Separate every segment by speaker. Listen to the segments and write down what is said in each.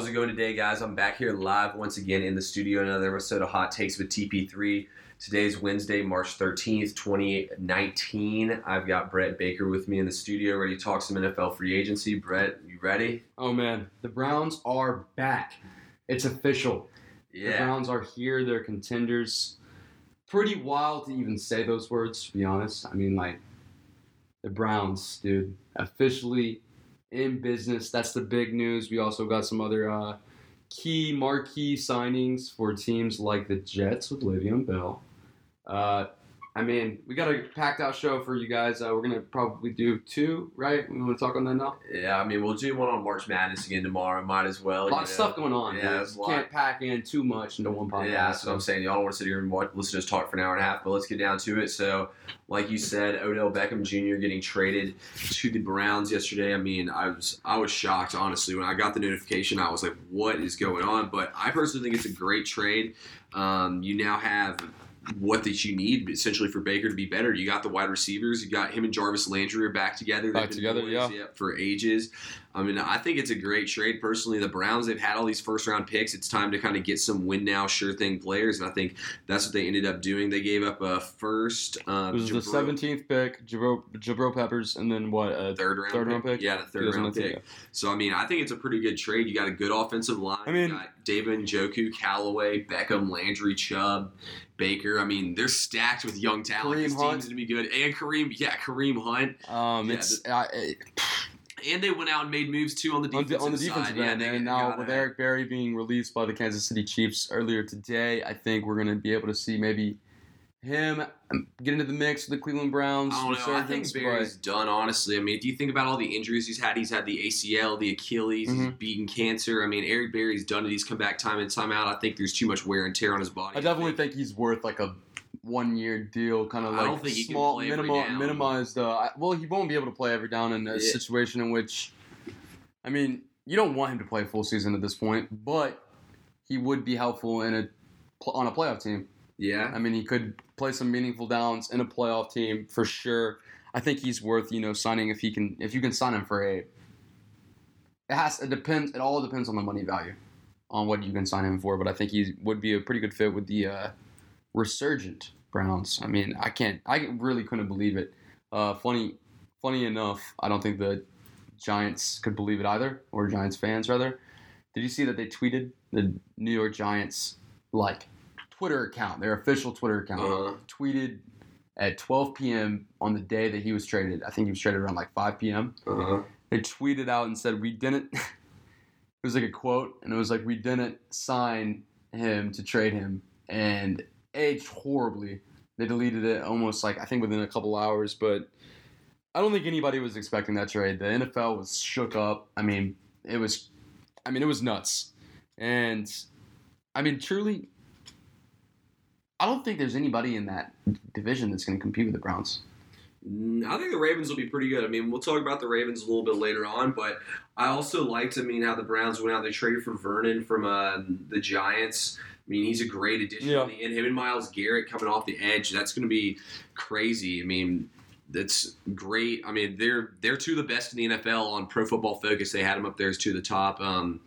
Speaker 1: How's it going today, guys? I'm back here live once again in the studio. Another episode of Hot Takes with TP3. Today's Wednesday, March 13th, 2019. I've got Brett Baker with me in the studio, ready to talk some NFL free agency. Brett, you ready?
Speaker 2: Oh man, the Browns are back. It's official.
Speaker 1: Yeah.
Speaker 2: The Browns are here. They're contenders. Pretty wild to even say those words, to be honest. I mean, like, the Browns, dude, officially in business. That's the big news. We also got some other uh, key marquee signings for teams like the Jets with Le'Veon Bell. Uh, I mean, we got a packed out show for you guys. Uh, we're gonna probably do two, right? We want to talk on that now.
Speaker 1: Yeah, I mean, we'll do one on March Madness again tomorrow. Might as well.
Speaker 2: A lot of
Speaker 1: know.
Speaker 2: stuff going on.
Speaker 1: Yeah, there's a lot.
Speaker 2: can't pack in too much into one podcast.
Speaker 1: Yeah, that's what I'm saying. Y'all don't want to sit here and watch, listen to us talk for an hour and a half, but let's get down to it. So, like you said, Odell Beckham Jr. getting traded to the Browns yesterday. I mean, I was I was shocked honestly when I got the notification. I was like, "What is going on?" But I personally think it's a great trade. Um, you now have what that you need essentially for Baker to be better. You got the wide receivers. You got him and Jarvis Landry are back together. They've
Speaker 2: Back together,
Speaker 1: boys,
Speaker 2: yeah.
Speaker 1: for ages. I mean, I think it's a great trade personally. The Browns, they've had all these first round picks. It's time to kind of get some win now, sure thing players, and I think that's what they ended up doing. They gave up a first, uh,
Speaker 2: It was the seventeenth pick, Jabrill, Jabrill Peppers, and then what? Uh,
Speaker 1: third round,
Speaker 2: Third round pick?
Speaker 1: Yeah, the third round pick. So I mean, I think it's a pretty good trade. You got a good offensive line.
Speaker 2: I mean-
Speaker 1: you got David Njoku, Callaway, Beckham, Landry, Chubb, Baker. I mean, they're stacked with young talent.
Speaker 2: Kareem
Speaker 1: this
Speaker 2: Hunt.
Speaker 1: team's gonna be good. And Kareem, yeah, Kareem Hunt.
Speaker 2: Um,
Speaker 1: Yeah,
Speaker 2: it's uh, it-
Speaker 1: And they went out and made moves too on the
Speaker 2: on, the, on the
Speaker 1: side.
Speaker 2: defensive
Speaker 1: Yeah,
Speaker 2: end, and now with Eric Berry being released by the Kansas City Chiefs earlier today, I think we're going to be able to see maybe him get into the mix with the Cleveland Browns.
Speaker 1: I don't know. I think Berry's done, honestly. I mean, if you think about all the injuries he's had, he's had the ACL, the Achilles, he's
Speaker 2: Mhm.
Speaker 1: beaten cancer. I mean, Eric Berry's done it. He's come back time and time out. I think there's too much wear and tear on his body.
Speaker 2: I definitely think he's worth like a one year deal, kind of
Speaker 1: I
Speaker 2: like
Speaker 1: don't think he can
Speaker 2: small, minimal, minimized. Uh, well, he won't be able to play every down in a
Speaker 1: Yeah.
Speaker 2: situation in which, I mean, you don't want him to play full season at this point, but he would be helpful in a on a playoff team.
Speaker 1: Yeah.
Speaker 2: I mean, he could play some meaningful downs in a playoff team for sure. I think he's worth you know signing if he can if you can sign him for a. It has it depends. It all depends on the money value, on what you can sign him for. But I think he would be a pretty good fit with the uh, resurgent Browns. I mean, I can't. I really couldn't believe it. Uh, funny, funny enough, I don't think the Giants could believe it either, or Giants fans rather. Did you see that they tweeted the New York Giants like Twitter account, their official Twitter account,
Speaker 1: Uh,
Speaker 2: tweeted at 12 p.m. on the day that he was traded. I think he was traded around like 5 p.m.
Speaker 1: uh-huh.
Speaker 2: They tweeted out and said, "We didn't." it was like a quote, and it was like, "We didn't sign him to trade him," and aged horribly. They deleted it almost like I think within a couple hours, but I don't think anybody was expecting that trade. The NFL was shook up. I mean, it was, I mean, it was nuts, and I mean, truly, I don't think there's anybody in that division that's going to compete with the Browns.
Speaker 1: Mm, I think the Ravens will be pretty good. I mean, we'll talk about the Ravens a little bit later on, but I also liked, I mean, how the Browns went out. They traded for Vernon from uh, the Giants. I mean, he's a great addition.
Speaker 2: Yeah.
Speaker 1: on the end. him and Myles Garrett coming off the edge. That's going to be crazy. I mean, that's great. I mean, they're they're two of the best in the NFL on Pro Football Focus. They had him up there as two of the top um,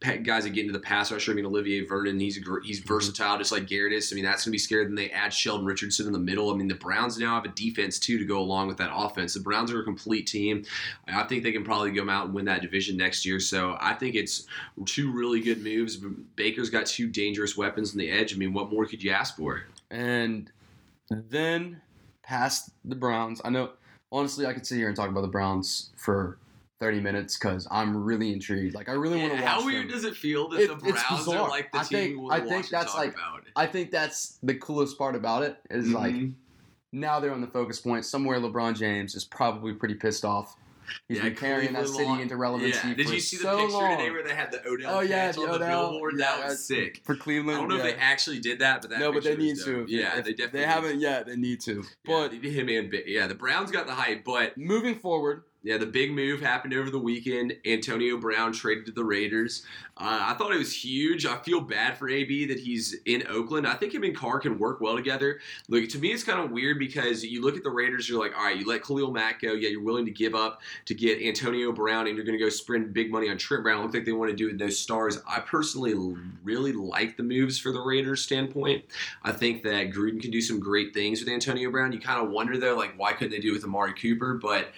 Speaker 1: guys that get into the pass rusher. I mean, Olivier Vernon, he's he's versatile, just like Garrett is. I mean, that's going to be scary. Then they add Sheldon Richardson in the middle. I mean, the Browns now have a defense too to go along with that offense. The Browns are a complete team. I think they can probably go out and win that division next year. So I think it's two really good moves. Baker's got two dangerous weapons on the edge. I mean, what more could you ask for?
Speaker 2: And then past the Browns, I know honestly I could sit here and talk about the Browns for 30 minutes because I'm really intrigued. Like I really want to watch
Speaker 1: How weird
Speaker 2: them.
Speaker 1: does it feel that
Speaker 2: It-
Speaker 1: the Browns are like the
Speaker 2: I
Speaker 1: team
Speaker 2: think- I think that's
Speaker 1: talk
Speaker 2: like-
Speaker 1: about?
Speaker 2: I think that's the coolest part about it is like
Speaker 1: Mhm.
Speaker 2: now they're on the focus point. Somewhere LeBron James is probably pretty pissed off. He's
Speaker 1: Yeah,
Speaker 2: been carrying that city
Speaker 1: long-
Speaker 2: into relevancy
Speaker 1: Yeah. Did you see the
Speaker 2: so
Speaker 1: picture
Speaker 2: long.
Speaker 1: today where they had the Odell
Speaker 2: Oh, yeah, the
Speaker 1: on the billboard?
Speaker 2: Yeah,
Speaker 1: that was sick.
Speaker 2: for Cleveland.
Speaker 1: I don't know
Speaker 2: yeah.
Speaker 1: if they actually did that, but that
Speaker 2: no, but they need to.
Speaker 1: dope.
Speaker 2: If-
Speaker 1: Yeah,
Speaker 2: if
Speaker 1: they definitely
Speaker 2: They haven't yet. They need to. But
Speaker 1: him and yeah, the Browns got the hype, but
Speaker 2: moving forward,
Speaker 1: Yeah, the big move happened over the weekend. Antonio Brown traded to the Raiders. Uh, I thought it was huge. I feel bad for AB that he's in Oakland. I think him and Carr can work well together. Look, to me, it's kind of weird because you look at the Raiders, you're like, all right, you let Khalil Mack go. Yeah, you're willing to give up to get Antonio Brown, and you're going to go spend big money on Trent Brown. It looks like they want to do it with those stars. I personally really like the moves for the Raiders standpoint. I think that Gruden can do some great things with Antonio Brown. You kind of wonder though, like, why couldn't they do it with Amari Cooper? But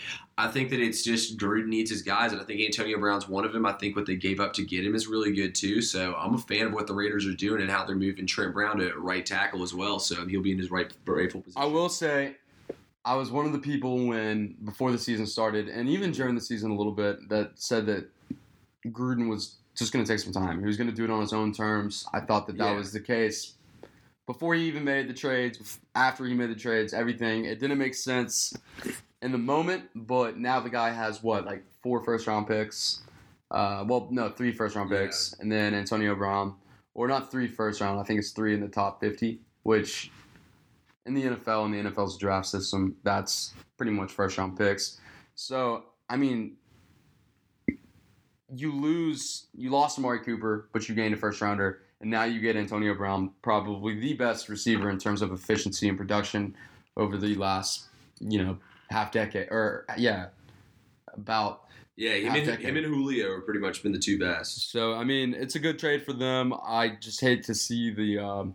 Speaker 1: I think that it's just Gruden needs his guys, and I think Antonio Brown's one of them. I think what they gave up to get him is really good too. So I'm a fan of what the Raiders are doing and how they're moving Trent Brown to right tackle as well. So he'll be in his right rightful position.
Speaker 2: I will say, I was one of the people when before the season started, and even during the season a little bit, that said that Gruden was just going to take some time. He was going to do it on his own terms. I thought that that
Speaker 1: Yeah.
Speaker 2: was the case before he even made the trades. After he made the trades, everything it didn't make sense in the moment. But now the guy has what like four first round picks. Uh, well, no, three first round
Speaker 1: Yeah.
Speaker 2: picks, and then Antonio Brown, or not three first round. I think it's three in the top fifty, which in the NFL and the NFL's draft system, that's pretty much first round picks. So I mean, you lose, you lost Amari Cooper, but you gained a first rounder, and now you get Antonio Brown, probably the best receiver in terms of efficiency and production over the last, you know, half decade or yeah, about
Speaker 1: yeah, him and, him and Julio have pretty much been the two best.
Speaker 2: so I mean, it's a good trade for them. I just hate to see the um,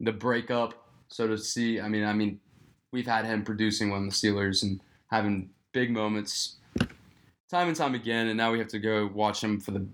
Speaker 2: the breakup, so to see. I mean, I mean, we've had him producing on the Steelers and having big moments, time and time again, and now we have to go watch him for the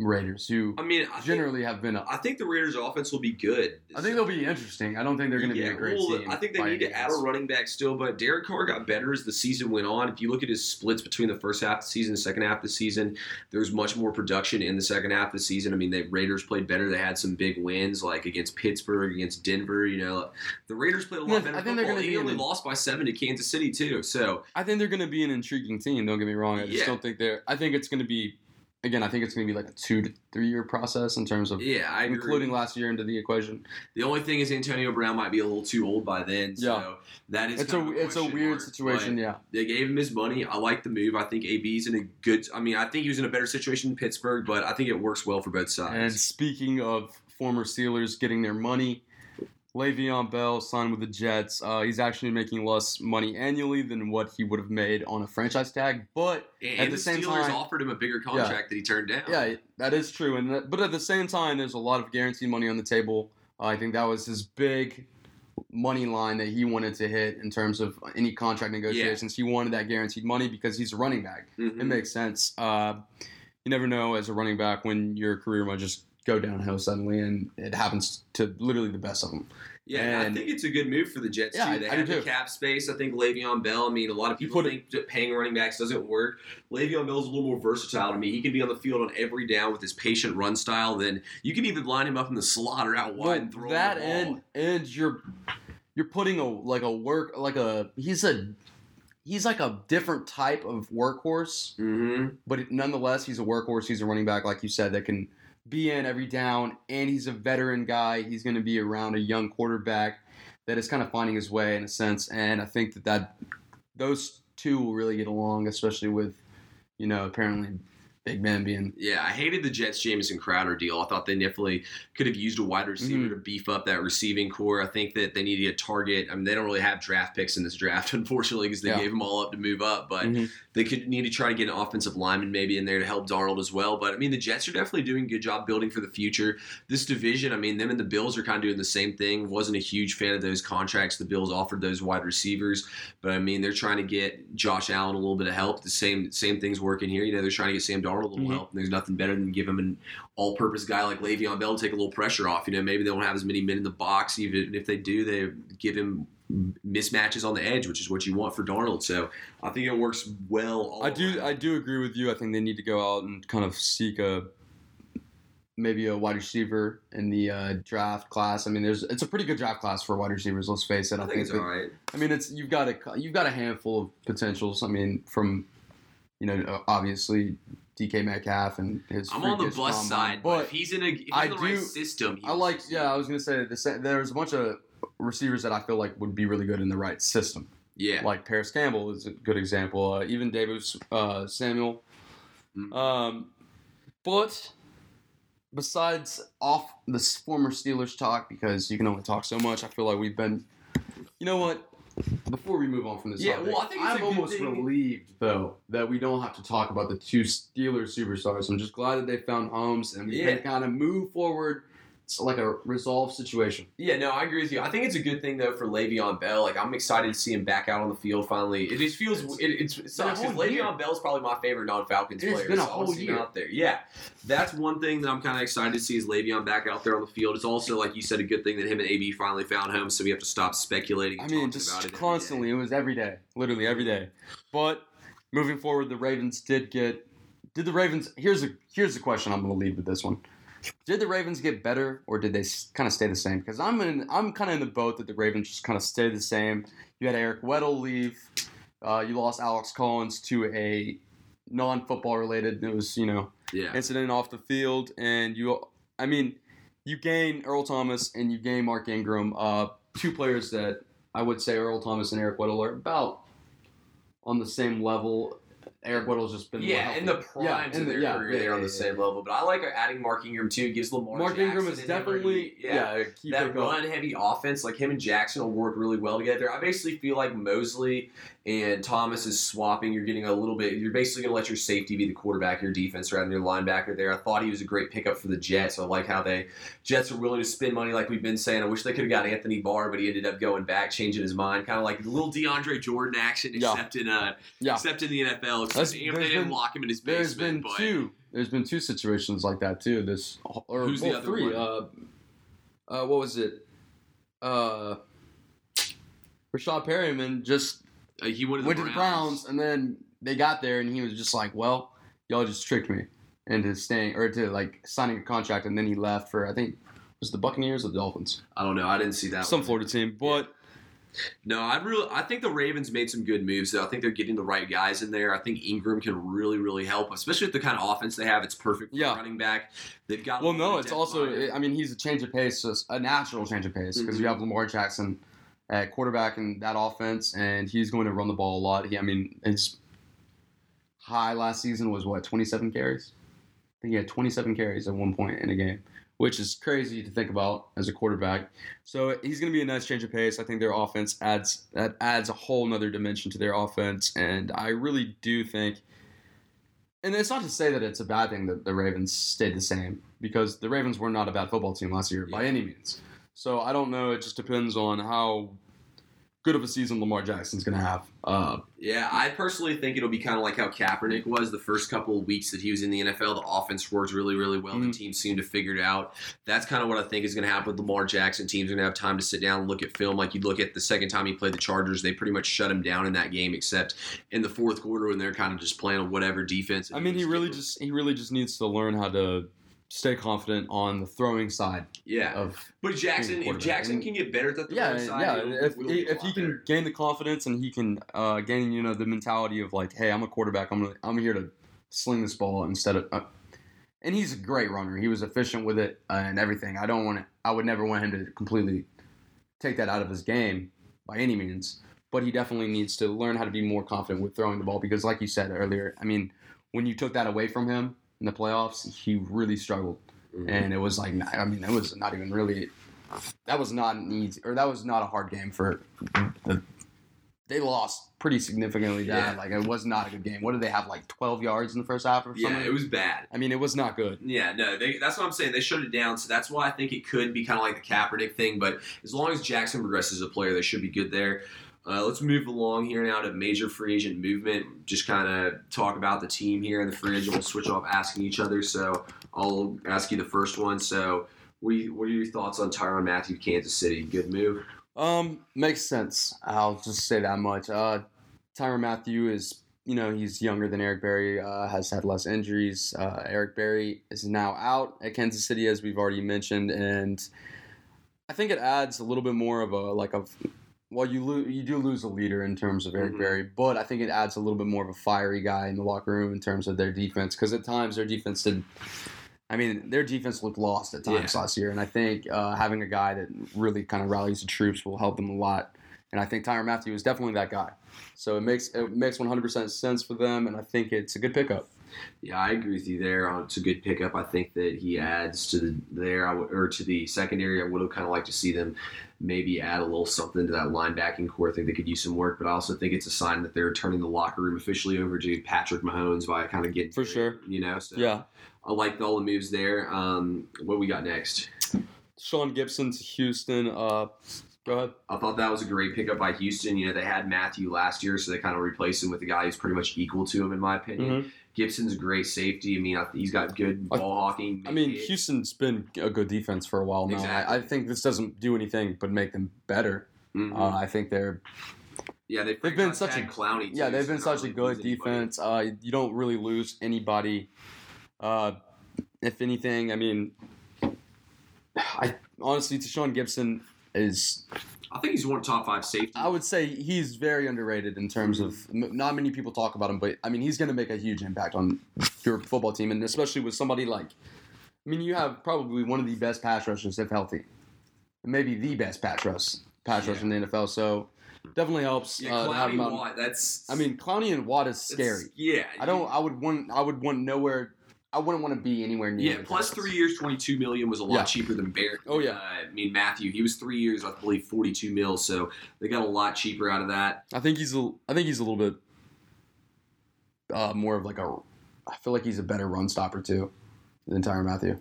Speaker 2: Raiders, who
Speaker 1: I mean, I think,
Speaker 2: generally have been. A,
Speaker 1: I think the Raiders' offense will be good.
Speaker 2: I think they'll be interesting. I don't think they're going to
Speaker 1: yeah,
Speaker 2: be a great
Speaker 1: well,
Speaker 2: team.
Speaker 1: I think they need to add a running back still, but Derek Carr got better as the season went on. If you look at his splits between the first half of the season and the second half of the season, there was much more production in the second half of the season. I mean, the Raiders played better. They had some big wins, like against Pittsburgh, against Denver. You know, the Raiders played a lot
Speaker 2: Yeah,
Speaker 1: better
Speaker 2: I think they're gonna be
Speaker 1: only lost by seven to Kansas City too. So
Speaker 2: I think they're going to be an intriguing team. Don't get me wrong. I just
Speaker 1: Yeah.
Speaker 2: don't think they're. I think it's going to be. Again, I think it's going to be like a two to three year process in terms of
Speaker 1: yeah, I agree.
Speaker 2: including last year into the equation.
Speaker 1: The only thing is Antonio Brown might be a little too old by then. So
Speaker 2: Yeah.
Speaker 1: that is
Speaker 2: It's a
Speaker 1: of
Speaker 2: it's a weird
Speaker 1: mark,
Speaker 2: situation. Yeah.
Speaker 1: They gave him his money. I like the move. I think AB's in a good. I mean, I think he was in a better situation in Pittsburgh, but I think it works well for both sides.
Speaker 2: And speaking of former Steelers getting their money, Le'Veon Bell signed with the Jets. Uh, he's actually making less money annually than what he would have made on a franchise tag. But
Speaker 1: And,
Speaker 2: at
Speaker 1: the,
Speaker 2: the same
Speaker 1: Steelers
Speaker 2: time-
Speaker 1: offered him a bigger contract that he turned down.
Speaker 2: yeah, that is true. And that, but at the same time, there's a lot of guaranteed money on the table. Uh, I think that was his big money line that he wanted to hit in terms of any contract negotiations. He wanted that guaranteed money because he's a running back.
Speaker 1: Mhm.
Speaker 2: It makes sense. Uh, you never know as a running back when your career might just go downhill suddenly, and it happens to literally the best of them.
Speaker 1: Yeah, and I think it's a good move for the Jets
Speaker 2: Yeah,
Speaker 1: too. They
Speaker 2: I
Speaker 1: have the cap space. I think Le'Veon Bell. I mean, a lot of people think that paying running backs doesn't work. Le'Veon Bell's a little more versatile to me. He can be on the field on every down with his patient run style. Then you can even line him up in the slot or out wide and throw him
Speaker 2: that and and you're you're putting a like a work like a he's a he's like a different type of workhorse,
Speaker 1: Mm-hmm.
Speaker 2: but nonetheless he's a workhorse. He's a running back, like you said, that can be in every down, and he's a veteran guy. He's going to be around a young quarterback that is kind of finding his way in a sense, and I think that that those two will really get along, especially with you know apparently Big Ben being
Speaker 1: Yeah, I hated the Jets Jamison Crowder deal. I thought they definitely could have used a wide receiver
Speaker 2: Mhm.
Speaker 1: to beef up that receiving corps. I think that they needed a target. I mean, they don't really have draft picks in this draft, unfortunately, because they
Speaker 2: Yeah.
Speaker 1: gave them all up to move up. But
Speaker 2: Mhm.
Speaker 1: they could need to try to get an offensive lineman maybe in there to help Darnold as well. But I mean, the Jets are definitely doing a good job building for the future. This division, I mean, them and the Bills are kind of doing the same thing. Wasn't a huge fan of those contracts the Bills offered those wide receivers, but I mean, they're trying to get Josh Allen a little bit of help. The same same things working here. You know, they're trying to get Sam Darnold little
Speaker 2: Mhm.
Speaker 1: help. And there's nothing better than give him an all-purpose guy like Le'Veon Bell to take a little pressure off. You know, maybe they don't have as many men in the box. Even if they do, they give him mismatches on the edge, which is what you want for Darnold. So I think it works well. All
Speaker 2: I do
Speaker 1: around.
Speaker 2: I do agree with you. I think they need to go out and kind of seek a maybe a wide receiver in the uh, draft class. I mean, there's it's a pretty good draft class for wide receivers. Let's face it.
Speaker 1: I
Speaker 2: I,
Speaker 1: think it's
Speaker 2: that-
Speaker 1: all right.
Speaker 2: I mean, it's you've got a you've got a handful of potentials. I mean, from you know obviously DK Metcalf and his.
Speaker 1: I'm on the bus
Speaker 2: combine,
Speaker 1: side, but, he's in a he's
Speaker 2: I
Speaker 1: in the right
Speaker 2: do-
Speaker 1: system, he
Speaker 2: I like. Yeah, I was gonna say the sa- there's a bunch of receivers that I feel like would be really good in the right system.
Speaker 1: Yeah.
Speaker 2: Like Parris Campbell is a good example. Uh, even David uh, Samuel.
Speaker 1: Mhm.
Speaker 2: Um, but besides off this former Steelers talk, because you can only talk so much, I feel like we've been. You know what? Before we move on from this,
Speaker 1: Yeah,
Speaker 2: topic,
Speaker 1: well, I think it's a
Speaker 2: I'm
Speaker 1: good
Speaker 2: almost
Speaker 1: thing-
Speaker 2: relieved though that we don't have to talk about the two Steelers superstars. I'm just glad that they found homes and we
Speaker 1: Yeah.
Speaker 2: can kind of move forward. It's like a resolved situation.
Speaker 1: Yeah, no, I agree with you. I think it's a good thing though for Le'Veon Bell. Like I'm excited to see him back out on the field finally. It just feels it, it's, it sucks
Speaker 2: a
Speaker 1: because. Le'Veon Bell's probably my favorite non-Falcons
Speaker 2: It's
Speaker 1: player.
Speaker 2: been a whole year.
Speaker 1: out there. Yeah, that's one thing that I'm kind of excited to see is Le'Veon back out there on the field. It's also like you said a good thing that him and AB finally found home, so we have to stop speculating.
Speaker 2: I mean, just
Speaker 1: about it
Speaker 2: constantly. It was every day, literally every day. But moving forward, the Ravens did get. Did the Ravens? Here's a here's the question. I'm going to lead with this one. Did the Ravens get better, or did they kind of stay the same? Because I'm in, I'm kind of in the boat that the Ravens just kind of stay the same. You had Eric Weddle leave. Uh, you lost Alex Collins to a non-football related. It was you know
Speaker 1: Yeah,
Speaker 2: incident off the field, and you, I mean, you gain Earl Thomas and you gain Mark Ingram, uh, two players that I would say Earl Thomas and Eric Weddle are about on the same level. Eric Weddle's just been
Speaker 1: yeah, in the primes
Speaker 2: Yeah, in the-
Speaker 1: their
Speaker 2: yeah,
Speaker 1: career,
Speaker 2: yeah,
Speaker 1: they're on the same level. But I like adding Mark Ingram too. It gives Lamar.
Speaker 2: Mark Ingram is
Speaker 1: Jackson
Speaker 2: definitely
Speaker 1: yeah.
Speaker 2: yeah, a key
Speaker 1: that run heavy offense, like him and Jackson will work really well together. I basically feel like Mosley and Thomas is swapping. You're getting a little bit. You're basically going to let your safety be the quarterback, your defense rather than your linebacker. There, I thought he was a great pickup for the Jets. I like how they Jets are willing to spend money, like we've been saying. I wish they could have got Anthony Barr, but he ended up going back, changing his mind, kind of like the little DeAndre Jordan action, except in uh, except in the NFL.
Speaker 2: That's-
Speaker 1: they
Speaker 2: there's
Speaker 1: didn't
Speaker 2: been-
Speaker 1: lock him in his
Speaker 2: There's
Speaker 1: basement.
Speaker 2: been
Speaker 1: but
Speaker 2: two. There's been two situations like that too. This or
Speaker 1: Who's the other
Speaker 2: three.
Speaker 1: one?
Speaker 2: Uh, uh, what was it? Uh, Breshad Perriman just
Speaker 1: uh, he went to the
Speaker 2: went to the Browns, and then they got there, and he was just like, "Well, y'all just tricked me into staying or to like signing a contract," and then he left for I think was the Buccaneers or the Dolphins,
Speaker 1: I don't know. I didn't see that.
Speaker 2: some
Speaker 1: one.
Speaker 2: Florida team. But
Speaker 1: No, I really I think the Ravens made some good moves. Though. I think they're getting the right guys in there. I think Ingram can really really help, especially with the kind of offense they have. It's perfect for
Speaker 2: Yeah.
Speaker 1: running back. They've got
Speaker 2: well, no, it's also. I mean he's a change of pace, just a natural change of pace because you
Speaker 1: Mhm.
Speaker 2: have Lamar Jackson at quarterback in that offense, and he's going to run the ball a lot. He, I mean, his high last season was what 27 carries. I think he had 27 carries at one point in a game, which is crazy to think about as a quarterback. So he's going to be a nice change of pace. I think their offense adds that adds a whole nother dimension to their offense, and I really do think. And it's not to say that it's a bad thing that the Ravens stayed the same because the Ravens were not a bad football team last year by any means. So I don't know. It just depends on how good of a season Lamar Jackson's going to have. Uh,
Speaker 1: Yeah, I personally think it'll be kind of like how Kaepernick was the first couple of weeks that he was in the NFL. The offense worked really, really well. The
Speaker 2: Mhm.
Speaker 1: team seemed to figure it out. That's kind of what I think is going to happen with Lamar Jackson. Teams are going to have time to sit down and look at film. Like you look at the second time he played the Chargers, they pretty much shut him down in that game, except in the fourth quarter when they're kind of just playing on whatever defense.
Speaker 2: I mean, he really just he really just needs to learn how to stay confident on the throwing side
Speaker 1: yeah.
Speaker 2: of
Speaker 1: But Jackson, if. Jackson can get better at the
Speaker 2: yeah,
Speaker 1: throwing side,
Speaker 2: yeah.
Speaker 1: it'll-
Speaker 2: If
Speaker 1: it'll
Speaker 2: he, if he can
Speaker 1: better.
Speaker 2: gain the confidence and he can uh, gain you know the mentality of like, hey, I'm a quarterback. I'm gonna, I'm here to sling this ball instead of. Uh, and he's a great runner. He was efficient with it uh, and everything. I don't want to. I would never want him to completely take that out of his game by any means. But he definitely needs to learn how to be more confident with throwing the ball because, like you said earlier, I mean, when you took that away from him in the playoffs, he really struggled
Speaker 1: Mhm.
Speaker 2: and it was like I mean it was not even really that was not an easy or that was not a hard game for the they lost pretty significantly down
Speaker 1: Yeah.
Speaker 2: like it was not a good game what did they have like 12 yards in the first half or something
Speaker 1: yeah, it was bad.
Speaker 2: I mean it was not good
Speaker 1: Yeah, no, they, that's what I'm saying. They shut it down, so that's why I think it could be kind of like the Kaepernick thing. But as long as Jackson progresses as a player, they should be good there. Uh, let's move along here now to major free agent movement. Just kind of talk about the team here and the free agent. We'll switch off asking each other. So I'll ask you the first one. So what, do you, what are your thoughts on Tyrann Mathieu, Kansas City? Good move.
Speaker 2: um makes sense I'll just say that much uh Tyrann Mathieu is you know he's younger than Eric Berry uh, has had less injuries uh, Eric Berry is now out at Kansas City as we've already mentioned and I think it adds a little bit more of a like a well you lo- you do lose a leader in terms of Eric
Speaker 1: Mhm.
Speaker 2: Berry, but I think it adds a little bit more of a fiery guy in the locker room in terms of their defense because at times their defense did. I mean, their defense looked lost at times
Speaker 1: Yeah.
Speaker 2: last year, and I think uh, having a guy that really kind of rallies the troops will help them a lot. and I think Tyrann Mathieu is definitely that guy. So it makes it makes 100% sense for them, and I think it's a good pickup.
Speaker 1: Yeah, I agree with you there. Uh, It's a good pickup. I think that he adds to the there I or to the secondary. I would have kind of liked to see them maybe add a little something to that linebacking corps. I think they could use some work, but I also think it's a sign that they're turning the locker room officially over to Patrick Mahomes by kind of getting
Speaker 2: For sure.
Speaker 1: You know, so
Speaker 2: Yeah,
Speaker 1: I like all the moves there. Um, what we got next?
Speaker 2: Sean Gipson to Houston. Uh, go ahead.
Speaker 1: I thought that was a great pickup by Houston. You know, they had Mathieu last year, so they kind of replaced him with a guy who's pretty much equal to him, in my opinion.
Speaker 2: Mhm.
Speaker 1: Gipson's a great safety. I mean, he's got good ball hawking.
Speaker 2: I mean, Houston's been a good defense for a while now.
Speaker 1: Exactly.
Speaker 2: I, I think this doesn't do anything but make them better.
Speaker 1: Mhm.
Speaker 2: Uh, I think they're
Speaker 1: yeah, they've,
Speaker 2: they've been such a-
Speaker 1: Clowney.
Speaker 2: yeah they've
Speaker 1: so
Speaker 2: been such a good defense. Uh, you don't really lose anybody. Uh, if anything, I mean, I honestly, Deshaun Gipson is
Speaker 1: I think he's one top five safety.
Speaker 2: I would say he's very underrated in terms of not many people talk about him, but I mean he's going to make a huge impact on your football team, and especially with somebody like. I mean, you have probably one of the best pass rushers if healthy, maybe the best pass rush pass rush in the NFL. So definitely helps.
Speaker 1: yeah,
Speaker 2: uh,
Speaker 1: Clowney
Speaker 2: out.
Speaker 1: Watt. That's.
Speaker 2: I mean, Clowney and Watt is scary.
Speaker 1: Yeah,
Speaker 2: I don't. I would want. I would want nowhere. I wouldn't want to be anywhere near.
Speaker 1: Yeah, plus three years, twenty-two million was a lot
Speaker 2: Yeah.
Speaker 1: cheaper than Barrett.
Speaker 2: Oh, yeah.
Speaker 1: Uh, I mean Mathieu, he was three years, I believe, forty-two mil. So they got a lot cheaper out of that.
Speaker 2: I think he's a. I think he's a little bit. Uh, more of like a. I feel like he's a better run stopper too, than Tyrann Mathieu.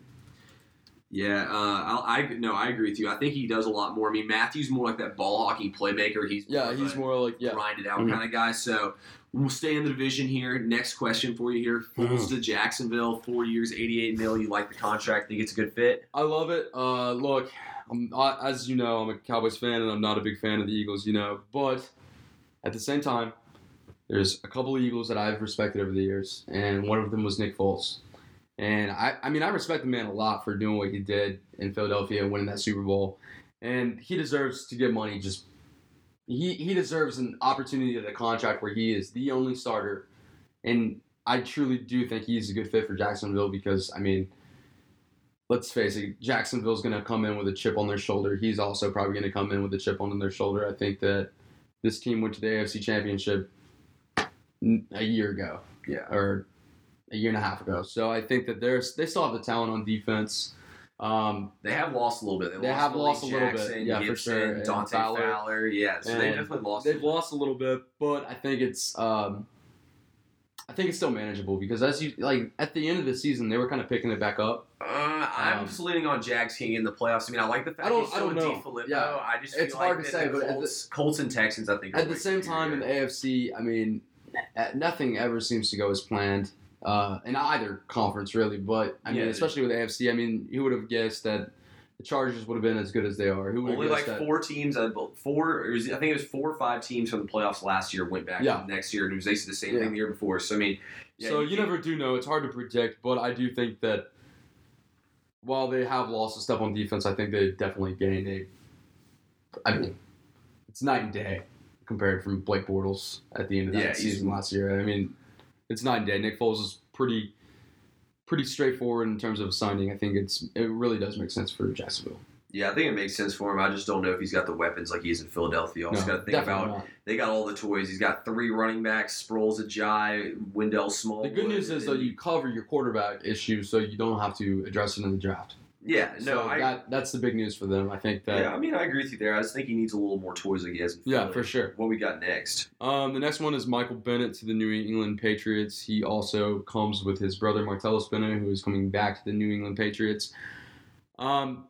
Speaker 1: Yeah, uh, I, I no, I agree with you. I think he does a lot more. I mean, Mathieu's more like that ball hawking playmaker. He's
Speaker 2: Yeah, he's more like yeah.
Speaker 1: grinded out
Speaker 2: Mhm.
Speaker 1: kind of guy. So we'll stay in the division here. Next question for you here: Foles
Speaker 2: Mm-hmm.
Speaker 1: to Jacksonville, four years, eighty-eight mil. You like the contract? Think it's a good fit?
Speaker 2: I love it. Uh, look, as you know, I'm a Cowboys fan, and I'm not a big fan of the Eagles. You know, but at the same time, there's a couple of Eagles that I've respected over the years, and one of them was Nick Foles. And I, I mean, I respect the man a lot for doing what he did in Philadelphia, winning that Super Bowl, and he deserves to get money. Just he he deserves an opportunity at a contract where he is the only starter, and I truly do think he's a good fit for Jacksonville because I mean let's face it, Jacksonville's going to come in with a chip on their shoulder. He's also probably going to come in with a chip on their shoulder. I think that this team went to the AFC Championship a year ago,
Speaker 1: Yeah.
Speaker 2: or a year and a half ago. So I think that there's they still have the talent on defense. Um,
Speaker 1: They have lost a little bit.
Speaker 2: They have
Speaker 1: Malik
Speaker 2: lost a little bit,
Speaker 1: Jackson,
Speaker 2: yeah, for sure, and
Speaker 1: Dante Fowler.
Speaker 2: Fowler.
Speaker 1: Yeah, so they definitely lost.
Speaker 2: they've lost a little bit, but I think it's um, I think it's still manageable because as you like at the end of the season they were kind of picking it back up.
Speaker 1: Uh, I'm
Speaker 2: Um,
Speaker 1: just leaning on Jags King in the playoffs. I mean, I like the fact
Speaker 2: I don't-
Speaker 1: he's
Speaker 2: I don't know. Yeah.
Speaker 1: I just
Speaker 2: It's hard
Speaker 1: like
Speaker 2: to say, but
Speaker 1: Colts, Colts and Texans, I think,
Speaker 2: At the same time, in the. AFC, I mean, nothing ever seems to go as planned uh, in either conference, really. But I mean,
Speaker 1: Yeah.
Speaker 2: especially with AFC, I mean, who would have guessed that the Chargers would have been as good as they are? Who would
Speaker 1: Only like
Speaker 2: that?
Speaker 1: four teams, I four. Was, I think it was four or five teams from the playoffs last year went back
Speaker 2: Yeah.
Speaker 1: next year, and it was basically the same
Speaker 2: Yeah.
Speaker 1: thing the year before. So I mean, yeah,
Speaker 2: so you
Speaker 1: can't-
Speaker 2: never do know. It's hard to predict, but I do think that while they have lost a step on defense, I think they definitely gained a. I mean, it's night and day compared from Blake Bortles at the end of that
Speaker 1: Yeah,
Speaker 2: season last year. I mean, it's night and day. Nick Foles is pretty, pretty straightforward in terms of signing. I think it's it really does make sense for Jacksonville.
Speaker 1: Yeah, I think it makes sense for him. I just don't know if he's got the weapons like he is in Philadelphia. Also, got to think about
Speaker 2: not.
Speaker 1: they got all the toys. He's got three running backs: Sproles, Ajayi, Wendell Small.
Speaker 2: The good news is though you cover your quarterback issue, so you don't have to address it in the draft.
Speaker 1: Yeah, no,
Speaker 2: so
Speaker 1: I,
Speaker 2: that that's the big news for them. I think that.
Speaker 1: yeah, I mean, I agree with you there. I just think he needs a little more toys he has.
Speaker 2: Yeah, for sure.
Speaker 1: What we got next?
Speaker 2: Um, the next one is Michael Bennett to the New England Patriots. He also comes with his brother Martellus Bennett, who is coming back to the New England Patriots. Um,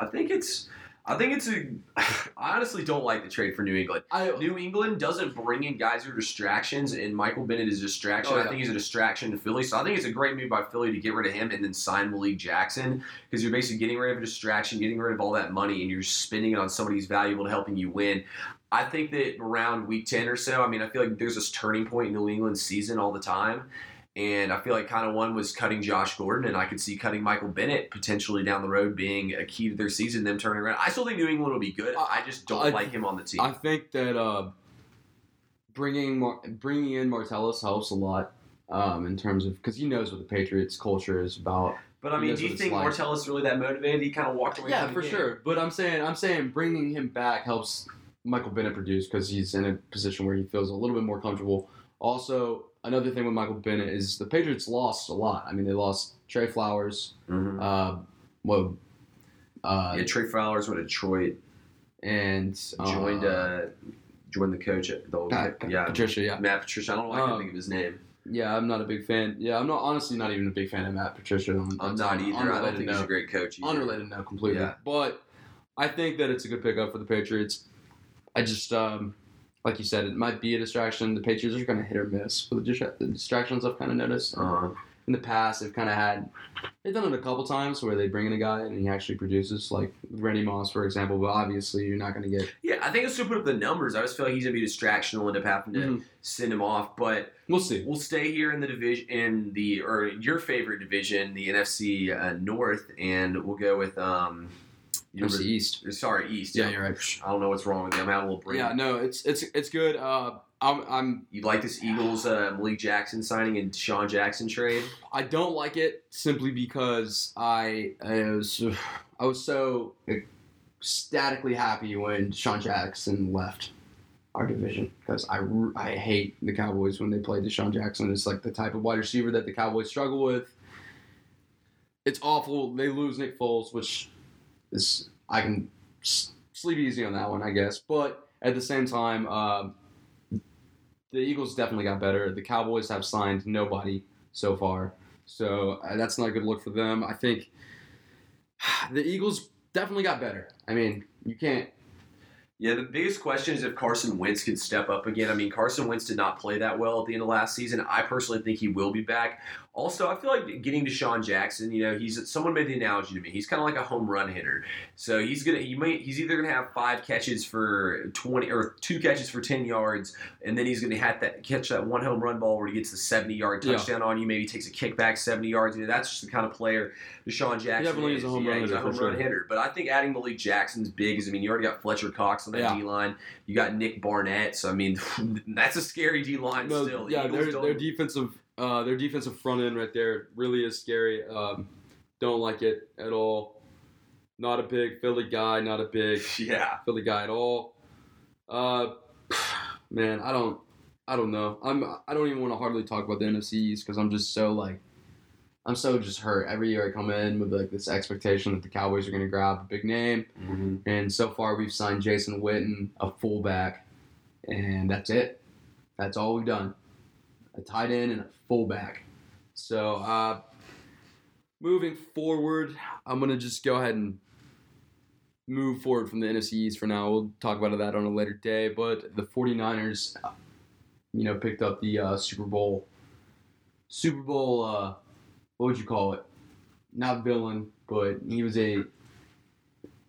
Speaker 1: I think it's. I think it's a. I honestly don't like the trade for New England.
Speaker 2: I
Speaker 1: New England doesn't bring in guys who are distractions, and Michael Bennett is a distraction.
Speaker 2: Oh,
Speaker 1: I think he's a distraction to Philly. So I think it's a great move by Philly to get rid of him and then sign Malik Jackson because you're basically getting rid of a distraction, getting rid of all that money, and you're spending it on somebody who's valuable to helping you win. I think that around week 10 or so, I mean, I feel like there's this turning point in New England's season all the time. And I feel like kind of one was cutting Josh Gordon, and I could see cutting Michael Bennett potentially down the road being a key to their season, them turning around. I still think New England will be good. I just don't
Speaker 2: I-
Speaker 1: like him on the team.
Speaker 2: I think that uh, bringing Mar- bringing in Martellus helps a lot um, in terms of because he knows what the Patriots culture is about.
Speaker 1: But I mean, do you think
Speaker 2: like.
Speaker 1: Martellus really that motivated? He kind of walked away.
Speaker 2: Yeah,
Speaker 1: from the
Speaker 2: for
Speaker 1: game.
Speaker 2: sure. But I'm saying I'm saying bringing him back helps Michael Bennett produce because he's in a position where he feels a little bit more comfortable. Also, another thing with Michael Bennett is the Patriots lost a lot. I mean, they lost Trey Flowers,
Speaker 1: Mm-hmm.
Speaker 2: uh, well, uh,
Speaker 1: yeah, Trey Flowers went to Detroit,
Speaker 2: and uh,
Speaker 1: joined uh, joined the coach at the
Speaker 2: Pat-
Speaker 1: yeah
Speaker 2: Patricia. Yeah,
Speaker 1: Matt Patricia. I don't know why I can't think of his name.
Speaker 2: yeah. I'm not a big fan. Yeah, I'm not honestly not even a big fan of Matt Patricia. On,
Speaker 1: I'm not either. I don't think he's a great coach. Either.
Speaker 2: unrelated now completely.
Speaker 1: Yeah.
Speaker 2: But I think that it's a good pickup for the Patriots. I just um, like you said, it might be a distraction. The Patriots are going to hit or miss with the, distra- the distractions. I've kind of noticed
Speaker 1: Uh-huh.
Speaker 2: in the past. They've kind of had they've done it a couple times where they bring in a guy and he actually produces, like Randy Moss, for example. But obviously, you're not going to get.
Speaker 1: Yeah, I think he'll still put up the numbers. I just feel like he's gonna be a distraction. We'll end up having to
Speaker 2: Mhm.
Speaker 1: send him off, but.
Speaker 2: We'll see.
Speaker 1: We'll stay here in the division in the or your favorite division, the NFC uh, North, and we'll go with um.
Speaker 2: NFC East.
Speaker 1: Sorry, East.
Speaker 2: Yeah, you're right.
Speaker 1: I don't know what's wrong with me. I'm having a little brain.
Speaker 2: Yeah, no, it's it's it's good. Uh, I'm I'm
Speaker 1: You like this Eagles uh, Malik Jackson signing and Sean Jackson trade?
Speaker 2: I don't like it simply because I, I was I was so ecstatically happy when Sean Jackson left our division because I, I hate the Cowboys when they play DeSean Jackson. It's like the type of wide receiver that the Cowboys struggle with. It's awful. They lose Nick Foles, which is I can sleep easy on that one, I guess. But at the same time, um, the Eagles definitely got better. The Cowboys have signed nobody so far. So uh, that's not a good look for them. I think the Eagles definitely got better. I mean, you can't.
Speaker 1: Yeah, the biggest question is if Carson Wentz can step up again. I mean, Carson Wentz did not play that well at the end of last season. I personally think he will be back. Also, I feel like getting DeSean Jackson, you know, he's someone made the analogy to me. He's kind of like a home run hitter. So he's gonna he might he's either gonna have five catches for twenty or two catches for ten yards, and then he's gonna have that catch that one home run ball where he gets the seventy yard
Speaker 2: Yeah.
Speaker 1: touchdown on you. Maybe takes a kickback seventy yards. You know, that's just the kind of player DeSean Jackson
Speaker 2: definitely
Speaker 1: is.
Speaker 2: is a home
Speaker 1: yeah,
Speaker 2: run
Speaker 1: he's
Speaker 2: hitter,
Speaker 1: a home run hitter. But I think adding Malik Jackson's big. Is I mean, you already got Fletcher Cox on that
Speaker 2: Yeah.
Speaker 1: D line. You got Nick Barnett. So I mean, that's a scary D line
Speaker 2: No,
Speaker 1: still.
Speaker 2: Yeah, their their defensive uh, their defensive front end right there really is scary. Um, don't like it at all. Not a big Philly guy. Not a big
Speaker 1: yeah.
Speaker 2: Philly guy at all. Uh, man, I don't, I don't know. I'm, I don't even want to hardly talk about the NFC East because I'm just so like, I'm so just hurt. Every year I come in with like this expectation that the Cowboys are going to grab a big name,
Speaker 1: Mm-hmm.
Speaker 2: and so far we've signed Jason Witten, a fullback, and that's it. That's all we've done. A tight end and a fullback. So, uh, moving forward, I'm gonna just go ahead and move forward from the NFC East for now. We'll talk about that on a later day. But the 49ers, uh, you know, picked up the uh, Super Bowl. Super Bowl, uh, what would you call it? Not villain, but he was a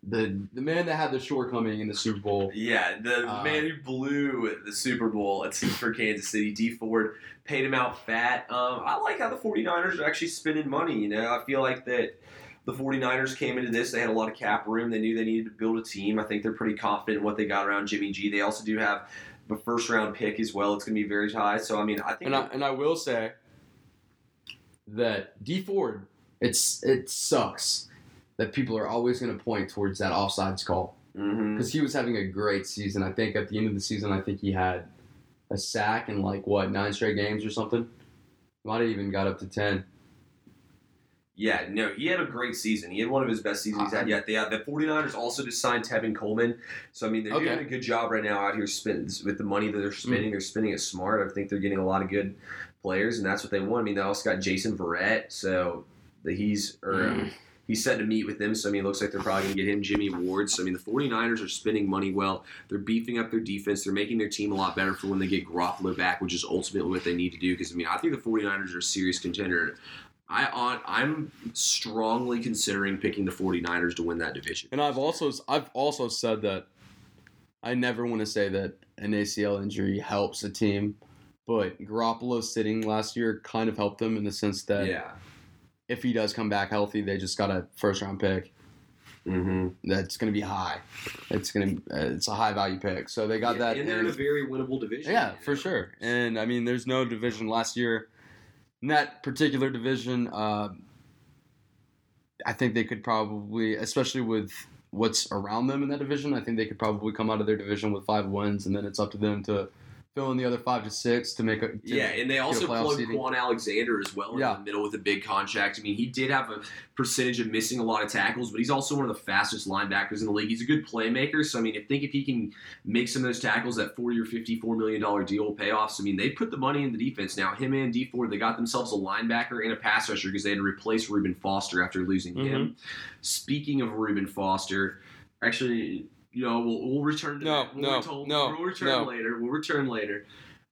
Speaker 2: the the man that had the shortcoming in the Super Bowl.
Speaker 1: Yeah, the
Speaker 2: Uh,
Speaker 1: man who blew the Super Bowl at for Kansas City, Dee Ford, paid him out fat. Um, I like how the 49ers are actually spending money. You know, I feel like that the 49ers came into this, they had a lot of cap room. They knew they needed to build a team. I think they're pretty confident in what they got around Jimmy G. They also do have a first round pick as well. It's going to be very high. So, I mean, I think.
Speaker 2: And I and I will say that Dee Ford, it's it sucks that people are always going to point towards that offsides call
Speaker 1: mm-hmm.
Speaker 2: because he was having a great season. I think at the end of the season, I think he had a sack in like what nine straight games or something. Might have even got up to ten.
Speaker 1: Yeah, no, he had a great season. He had one of his best seasons he's had yet. They have the 49ers also just signed Tevin Coleman. So I mean, they're
Speaker 2: Okay.
Speaker 1: doing a good job right now out here spending with the money that they're spending. Mm. They're spending it smart. I think they're getting a lot of good players, and that's what they want. I mean, they also got Jason Verrett, so he's or
Speaker 2: Mm.
Speaker 1: he's set to meet with them. So I mean, it looks like they're probably going to get him Jimmy Ward. So I mean, the 49ers are spending money well. They're beefing up their defense. They're making their team a lot better for when they get Garoppolo back, which is ultimately what they need to do. Because I mean, I think the 49ers are a serious contender. I on I'm strongly considering picking the 49ers to win that division.
Speaker 2: And I've also I've also said that I never want to say that an ACL injury helps a team, but Garoppolo sitting last year kind of helped them in the sense that
Speaker 1: yeah.
Speaker 2: if he does come back healthy, they just got a first round pick
Speaker 1: Mm-hmm.
Speaker 2: that's going to be high. It's going to it's a high value pick. So they got that.
Speaker 1: and they're in a very winnable division.
Speaker 2: yeah,
Speaker 1: you
Speaker 2: for sure. And I mean, there's no division last year. In that particular division, uh, I think they could probably, especially with what's around them in that division. I think they could probably come out of their division with five wins, and then it's up to them to fill in the other five to six to make a to
Speaker 1: Yeah, and they also
Speaker 2: playoff
Speaker 1: plugged
Speaker 2: seeding.
Speaker 1: Kwon Alexander as well
Speaker 2: Yeah.
Speaker 1: in the middle with a big contract. I mean, he did have a percentage of missing a lot of tackles, but he's also one of the fastest linebackers in the league. He's a good playmaker. So I mean, I think if he can make some of those tackles, that forty or fifty-four million dollar deal will pay off. So I mean, they put the money in the defense now. Him and Dee Ford, they got themselves a linebacker and a pass rusher because they had to replace Reuben Foster after losing
Speaker 2: Mm-hmm.
Speaker 1: him. Speaking of Reuben Foster, actually. You know, we'll, we'll return to
Speaker 2: No,
Speaker 1: that. We'll
Speaker 2: no,
Speaker 1: return-
Speaker 2: no,
Speaker 1: We'll return
Speaker 2: no.
Speaker 1: later. We'll return later.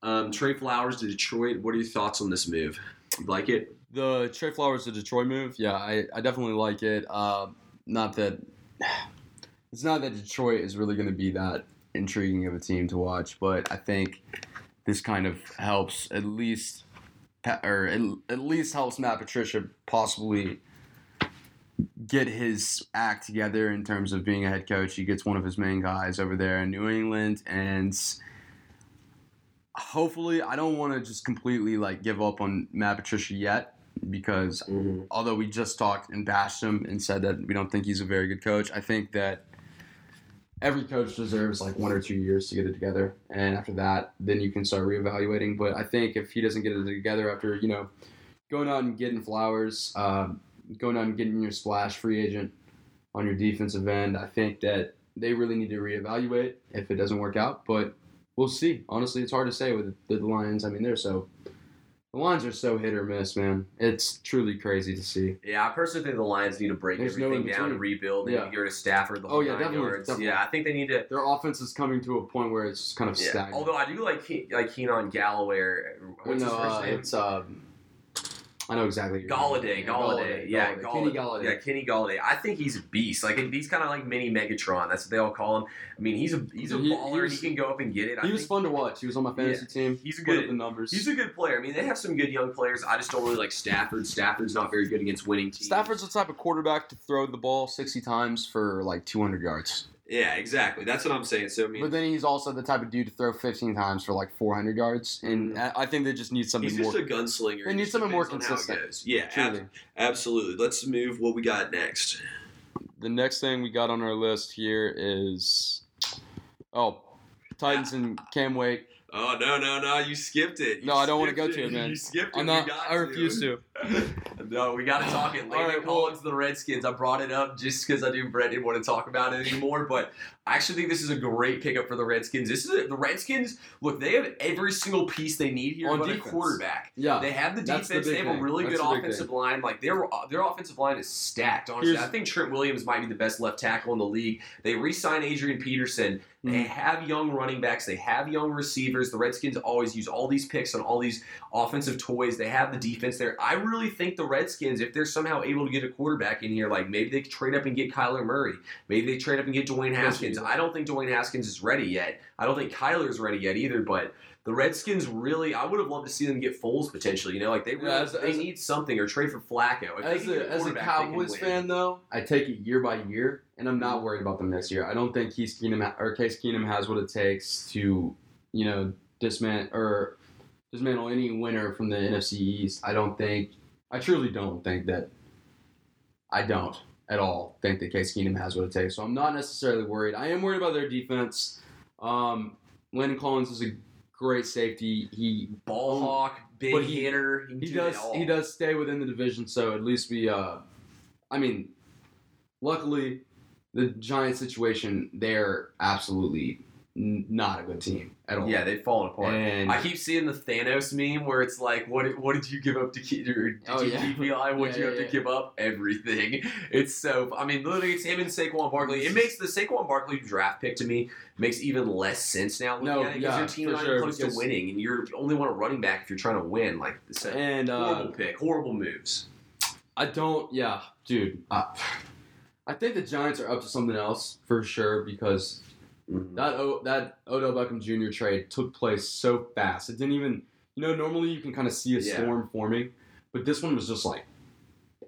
Speaker 1: Um, Trey Flowers to Detroit. What are your thoughts on this move? You like it?
Speaker 2: The Trey Flowers to Detroit move, yeah, I, I definitely like it. Uh, not that it's not that Detroit is really going to be that intriguing of a team to watch, but I think this kind of helps at least, or at, at least helps Matt Patricia possibly get his act together in terms of being a head coach. He gets one of his main guys over there in New England, and hopefully, I don't want to just completely like give up on Matt Patricia yet because although we just talked and bashed him and said that we don't think he's a very good coach, I think that every coach deserves like one or two years to get it together, and after that, then you can start reevaluating. But I think if he doesn't get it together after you know going out and getting flowers, um, going out and getting your splash free agent on your defensive end, I think that they really need to reevaluate if it doesn't work out. But we'll see. Honestly, it's hard to say with the, Lions. I mean, they're so the Lions are so hit or miss, man. It's truly crazy to see.
Speaker 1: Yeah, I personally think the Lions need to break
Speaker 2: There's
Speaker 1: everything
Speaker 2: in
Speaker 1: down and rebuild. They
Speaker 2: Yeah.
Speaker 1: need to get rid of Stafford the
Speaker 2: Oh, yeah,
Speaker 1: nine
Speaker 2: definitely,
Speaker 1: yards.
Speaker 2: definitely.
Speaker 1: Yeah, I think they need to.
Speaker 2: Their offense is coming to a point where it's just kind of
Speaker 1: Yeah.
Speaker 2: stagnant.
Speaker 1: Although I do like Ke- like Keenan Galloway. Or, what's
Speaker 2: no,
Speaker 1: his first
Speaker 2: uh,
Speaker 1: name?
Speaker 2: it's um, I know exactly. who
Speaker 1: Golladay,
Speaker 2: Golladay,
Speaker 1: yeah,
Speaker 2: Golladay.
Speaker 1: Golladay.
Speaker 2: Kenny Golladay.
Speaker 1: Yeah, Kenny Golladay. I think he's a beast. Like he's kind of like mini Megatron. That's what they all call him. I mean, he's a he's a
Speaker 2: He- he
Speaker 1: baller.
Speaker 2: was-
Speaker 1: He, can go up and get it. I
Speaker 2: He was fun to watch. He was on my fantasy team.
Speaker 1: he's a
Speaker 2: Put up
Speaker 1: good
Speaker 2: the numbers.
Speaker 1: he's a good player. I mean, they have some good young players. I just don't really like Stafford. Stafford's not very good against winning teams.
Speaker 2: Stafford's the type of quarterback to throw the ball 60 times for like 200 yards.
Speaker 1: Yeah, exactly. That's what I'm saying. So I mean,
Speaker 2: But then he's also the type of dude to throw 15 times for like 400 yards. And mm-hmm. I I think they just need something
Speaker 1: he's
Speaker 2: more.
Speaker 1: just a gunslinger.
Speaker 2: They need something more
Speaker 1: depends on how it
Speaker 2: consistent.
Speaker 1: Yeah, ab- absolutely. Let's move. What we got next?
Speaker 2: The next thing we got on our list here is. Oh, Titans and Cam Wake.
Speaker 1: Oh no no no! You skipped it. You
Speaker 2: No, I don't wanna
Speaker 1: skipped
Speaker 2: go to it, man.
Speaker 1: You skipped it.
Speaker 2: I'm not. I refuse to.
Speaker 1: no, we got to talk it. Landon
Speaker 2: right, well-
Speaker 1: Collins, to the Redskins. I brought it up just because I knew Brett didn't want to talk about it anymore. But I actually think this is a great pickup for the Redskins. This is a, the Redskins. Look, they have every single piece they need here
Speaker 2: On
Speaker 1: but
Speaker 2: defense.
Speaker 1: a quarterback.
Speaker 2: Yeah.
Speaker 1: They have the
Speaker 2: That's the
Speaker 1: defense. they have a really good offensive line. Like their their offensive line is stacked. Honestly,
Speaker 2: Here's-
Speaker 1: I think Trent Williams might be the best left tackle in the league. They re-signed Adrian Peterson. They
Speaker 2: Mhm.
Speaker 1: have young running backs. They have young receivers. The Redskins always use all these picks on all these offensive toys. They have the defense there. I really think the Redskins, if they're somehow able to get a quarterback in here, like maybe they could trade up and get Kyler Murray. Maybe they trade up and get Dwayne Haskins. I don't think Dwayne Haskins is ready yet. I don't think Kyler's ready yet either. But the Redskins really, I would have loved to see them get Foles potentially. You know, like they really,
Speaker 2: Yeah, as-
Speaker 1: they
Speaker 2: as-
Speaker 1: need something or trade for Flacco. If
Speaker 2: As a, as a
Speaker 1: quarterback, they can
Speaker 2: Cowboys fan, though, I take it year by year, and I'm not worried about them this year. I don't think Case Keenum or Case Keenum has what it takes to, you know, dismantle or dismantle any winner from the NFC East. I don't think. I truly don't think that. I don't at all think that Case Keenum has what it takes. So I'm not necessarily worried. I am worried about their defense. Um, Landon Collins is a great safety. He
Speaker 1: ball hawk, big
Speaker 2: But he-
Speaker 1: hitter. He,
Speaker 2: he
Speaker 1: do
Speaker 2: does he does stay within the division so at least we uh i mean luckily the giant situation they're absolutely n- not a good team at all
Speaker 1: Yeah, they've fallen apart.
Speaker 2: and
Speaker 1: I keep seeing the Thanos meme where it's like, "What? did- What did you give up to keep? Did
Speaker 2: Oh,
Speaker 1: you
Speaker 2: yeah.
Speaker 1: keep Eli? What did
Speaker 2: Yeah,
Speaker 1: you have
Speaker 2: yeah,
Speaker 1: to give up? Everything." It's so. I mean, literally, it's him and Saquon Barkley. It makes the Saquon Barkley draft pick to me makes even less sense now.
Speaker 2: No,
Speaker 1: at it, 'cause
Speaker 2: yeah,
Speaker 1: your
Speaker 2: team
Speaker 1: not
Speaker 2: sure,
Speaker 1: close to winning, and you're only want a running back if you're trying to win. Like,
Speaker 2: and
Speaker 1: horrible
Speaker 2: uh,
Speaker 1: pick, horrible moves.
Speaker 2: i don't yeah dude uh, i think the giants are up to something else for sure because mm. that o, that odell beckham jr trade took place so fast. It didn't even you know normally you can kind of see a
Speaker 1: Yeah.
Speaker 2: storm forming but this one was just like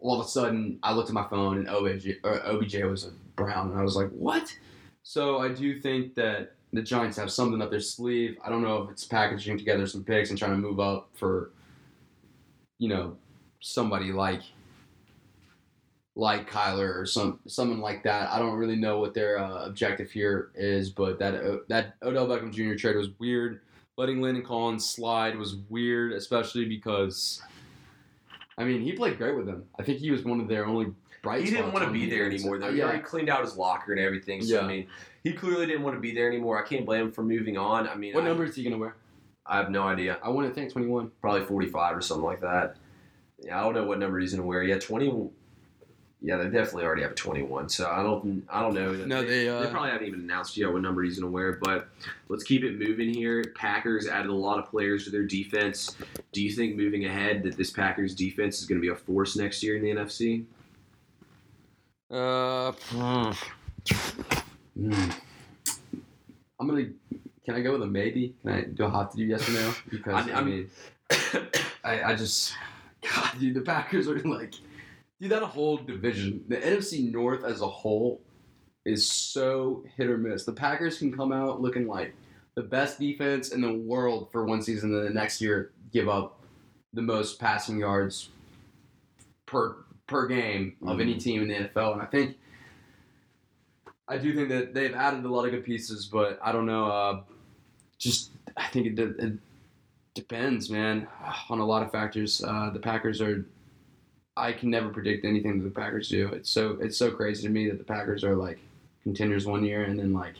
Speaker 2: all of a sudden i looked at my phone and obj or obj was a brown and i was like what? So i do think that the giants have something up their sleeve. I don't know if it's packaging together some picks and trying to move up for you know somebody like like Kyler or some someone like that. I don't really know what their uh, objective here is, but that uh, that Odell Beckham Jr. trade was weird. Letting Landon Collins slide was weird, especially because, I mean, he played great with them. I think he was one of their only bright.
Speaker 1: He didn't want to be there anymore, though.
Speaker 2: Uh,
Speaker 1: He
Speaker 2: yeah,
Speaker 1: already cleaned out his locker and everything. So,
Speaker 2: Yeah.
Speaker 1: I mean, he clearly didn't want to be there anymore. I can't blame him for moving on. I mean,
Speaker 2: what
Speaker 1: I,
Speaker 2: number is he gonna wear?
Speaker 1: I have no idea.
Speaker 2: I want to think twenty one.
Speaker 1: Probably 45 or something like that. Yeah, I don't know what number he's going to wear. Yeah, 20. Yeah, they definitely already have a 21. So I don't, I don't know.
Speaker 2: No, they, uh,
Speaker 1: they probably haven't even announced yet what number he's going to wear. But let's keep it moving here. Packers added a lot of players to their defense. Do you think moving ahead that this Packers defense is going to be a force next year in the NFC?
Speaker 2: Uh, hmm. I'm gonna. Can I go with a maybe? Can I? Do I have to do yes or no? Because
Speaker 1: I-
Speaker 2: I, mean, I, I just, God, dude, the Packers are like, dude, that a whole division, the NFC North as a whole, is so hit or miss. The Packers can come out looking like the best defense in the world for one season, and the next year give up the most passing yards per per game of any team in the NFL. And I think I do think that they've added a lot of good pieces, but I don't know. Uh, just I think it, de- it depends, man, on a lot of factors. Uh, the Packers are. I can never predict anything that the Packers do. It's so it's so crazy to me that the Packers are like contenders one year and then like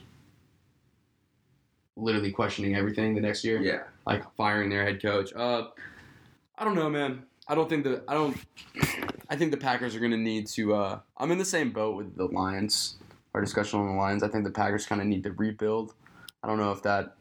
Speaker 2: literally questioning everything the next year
Speaker 1: Yeah.
Speaker 2: like firing their head coach. Uh, I don't know, man. I don't think the I don't. I think the Packers are going to need to. Uh, I'm in the same boat with the Lions. Our discussion on the Lions. I think the Packers kind of need to rebuild. I don't know if that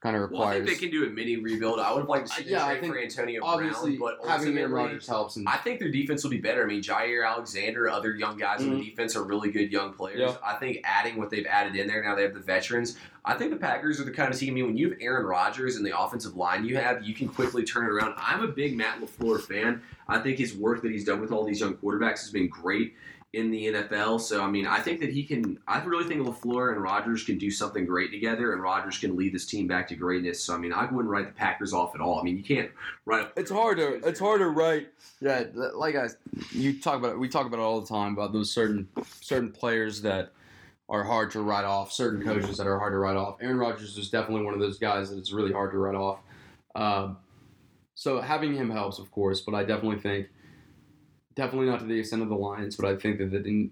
Speaker 2: kind of
Speaker 1: Well, I think they can do a mini rebuild. I would have liked to see
Speaker 2: Uh,
Speaker 1: them
Speaker 2: yeah, I
Speaker 1: trade
Speaker 2: think
Speaker 1: for Antonio
Speaker 2: obviously
Speaker 1: Brown, but
Speaker 2: having Aaron Rodgers helps. And
Speaker 1: I think their defense will be better. I mean, Jaire Alexander, other young guys on
Speaker 2: Mhm.
Speaker 1: the defense are really good young players.
Speaker 2: Yeah.
Speaker 1: I think adding what they've added in there now, they have the veterans. I think the Packers are the kind of team. I mean, when you have Aaron Rodgers and the offensive line you have, you can quickly turn it around. I'm a big Matt LaFleur fan. I think his work that he's done with all these young quarterbacks has been great in the NFL. So, I mean, I think that he can. I really think LaFleur and Rodgers can do something great together, and Rodgers can lead this team back to greatness. So, I mean, I wouldn't write the Packers off at all. I mean, you can't write. A
Speaker 2: it's hard to it's hard to write. Yeah, like I you talk about it, we talk about it all the time about those certain certain players that are hard to write off, certain coaches that are hard to write off. Aaron Rodgers is definitely one of those guys that it's really hard to write off. Um, so having him helps, of course, but I definitely think definitely not to the extent of the Lions, but I think that in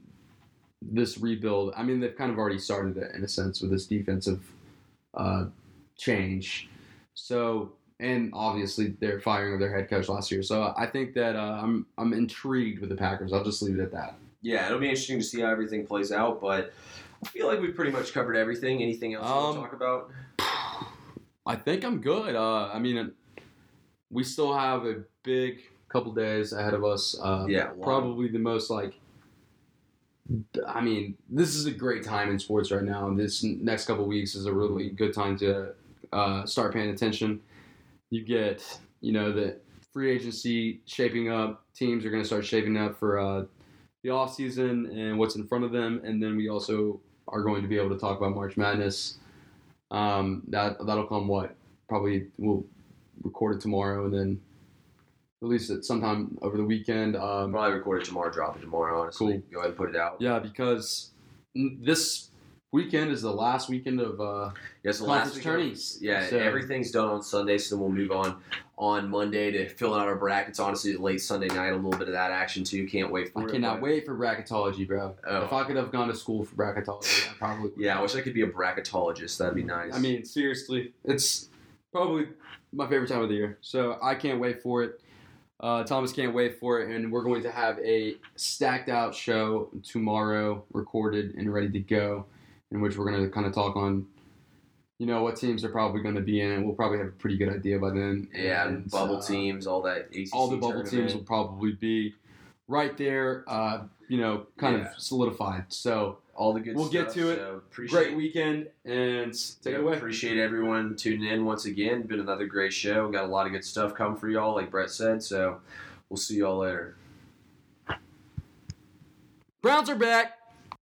Speaker 2: this rebuild, I mean, they've kind of already started it in a sense with this defensive uh, change. So and obviously they're firing of their head coach last year. So I think that uh, I'm I'm intrigued with the Packers. I'll just leave it at that.
Speaker 1: Yeah, it'll be interesting to see how everything plays out, but I feel like we've pretty much covered everything. Anything else you want
Speaker 2: Um,
Speaker 1: to talk about?
Speaker 2: I think I'm good. Uh, I mean, we still have a big couple days ahead of us. Uh,
Speaker 1: Yeah, lot.
Speaker 2: probably the most like. I mean, this is a great time in sports right now. This next couple weeks is a really good time to uh, start paying attention. You get, you know, the free agency shaping up. Teams are going to start shaping up for uh, the off season and what's in front of them, and then we also are going to be able to talk about March Madness. Um, that that'll come what probably we'll record it tomorrow and then release it sometime over the weekend. Um,
Speaker 1: Probably record it tomorrow, drop it tomorrow. Honestly,
Speaker 2: Cool.
Speaker 1: go ahead and put it out.
Speaker 2: yeah, because this weekend is the last weekend of uh,
Speaker 1: Yeah, so last
Speaker 2: tourneys.
Speaker 1: yeah,
Speaker 2: So-
Speaker 1: everything's done on Sunday, so then we'll move on on Monday to fill out our brackets. Honestly, late Sunday night, a little bit of that action too. Can't wait for
Speaker 2: I
Speaker 1: it.
Speaker 2: cannot
Speaker 1: but-
Speaker 2: wait for bracketology, bro.
Speaker 1: Oh.
Speaker 2: If I could have gone to school for bracketology, I probably. would.
Speaker 1: Yeah, I wish I could be a bracketologist. That'd be nice.
Speaker 2: I mean, seriously, it's probably my favorite time of the year. So I can't wait for it. Uh, Thomas can't wait for it, and we're going to have a stacked out show tomorrow, recorded and ready to go, in which we're going to kind of talk on, you know, what teams are probably going to be in, we'll probably have a pretty good idea by then.
Speaker 1: yeah,
Speaker 2: And,
Speaker 1: bubble
Speaker 2: uh,
Speaker 1: teams, all that. ACC
Speaker 2: all the bubble
Speaker 1: tournament.
Speaker 2: teams will probably be right there, uh, you know, kind
Speaker 1: Yeah.
Speaker 2: of solidified. So
Speaker 1: all the good. Stuff.
Speaker 2: We'll get
Speaker 1: stuff,
Speaker 2: to it.
Speaker 1: So appreciate,
Speaker 2: great weekend, and take
Speaker 1: yeah,
Speaker 2: it away.
Speaker 1: Appreciate everyone tuning in once again. Been another great show. Got a lot of good stuff coming for y'all, like Brett said. So we'll see y'all later.
Speaker 2: Browns are back.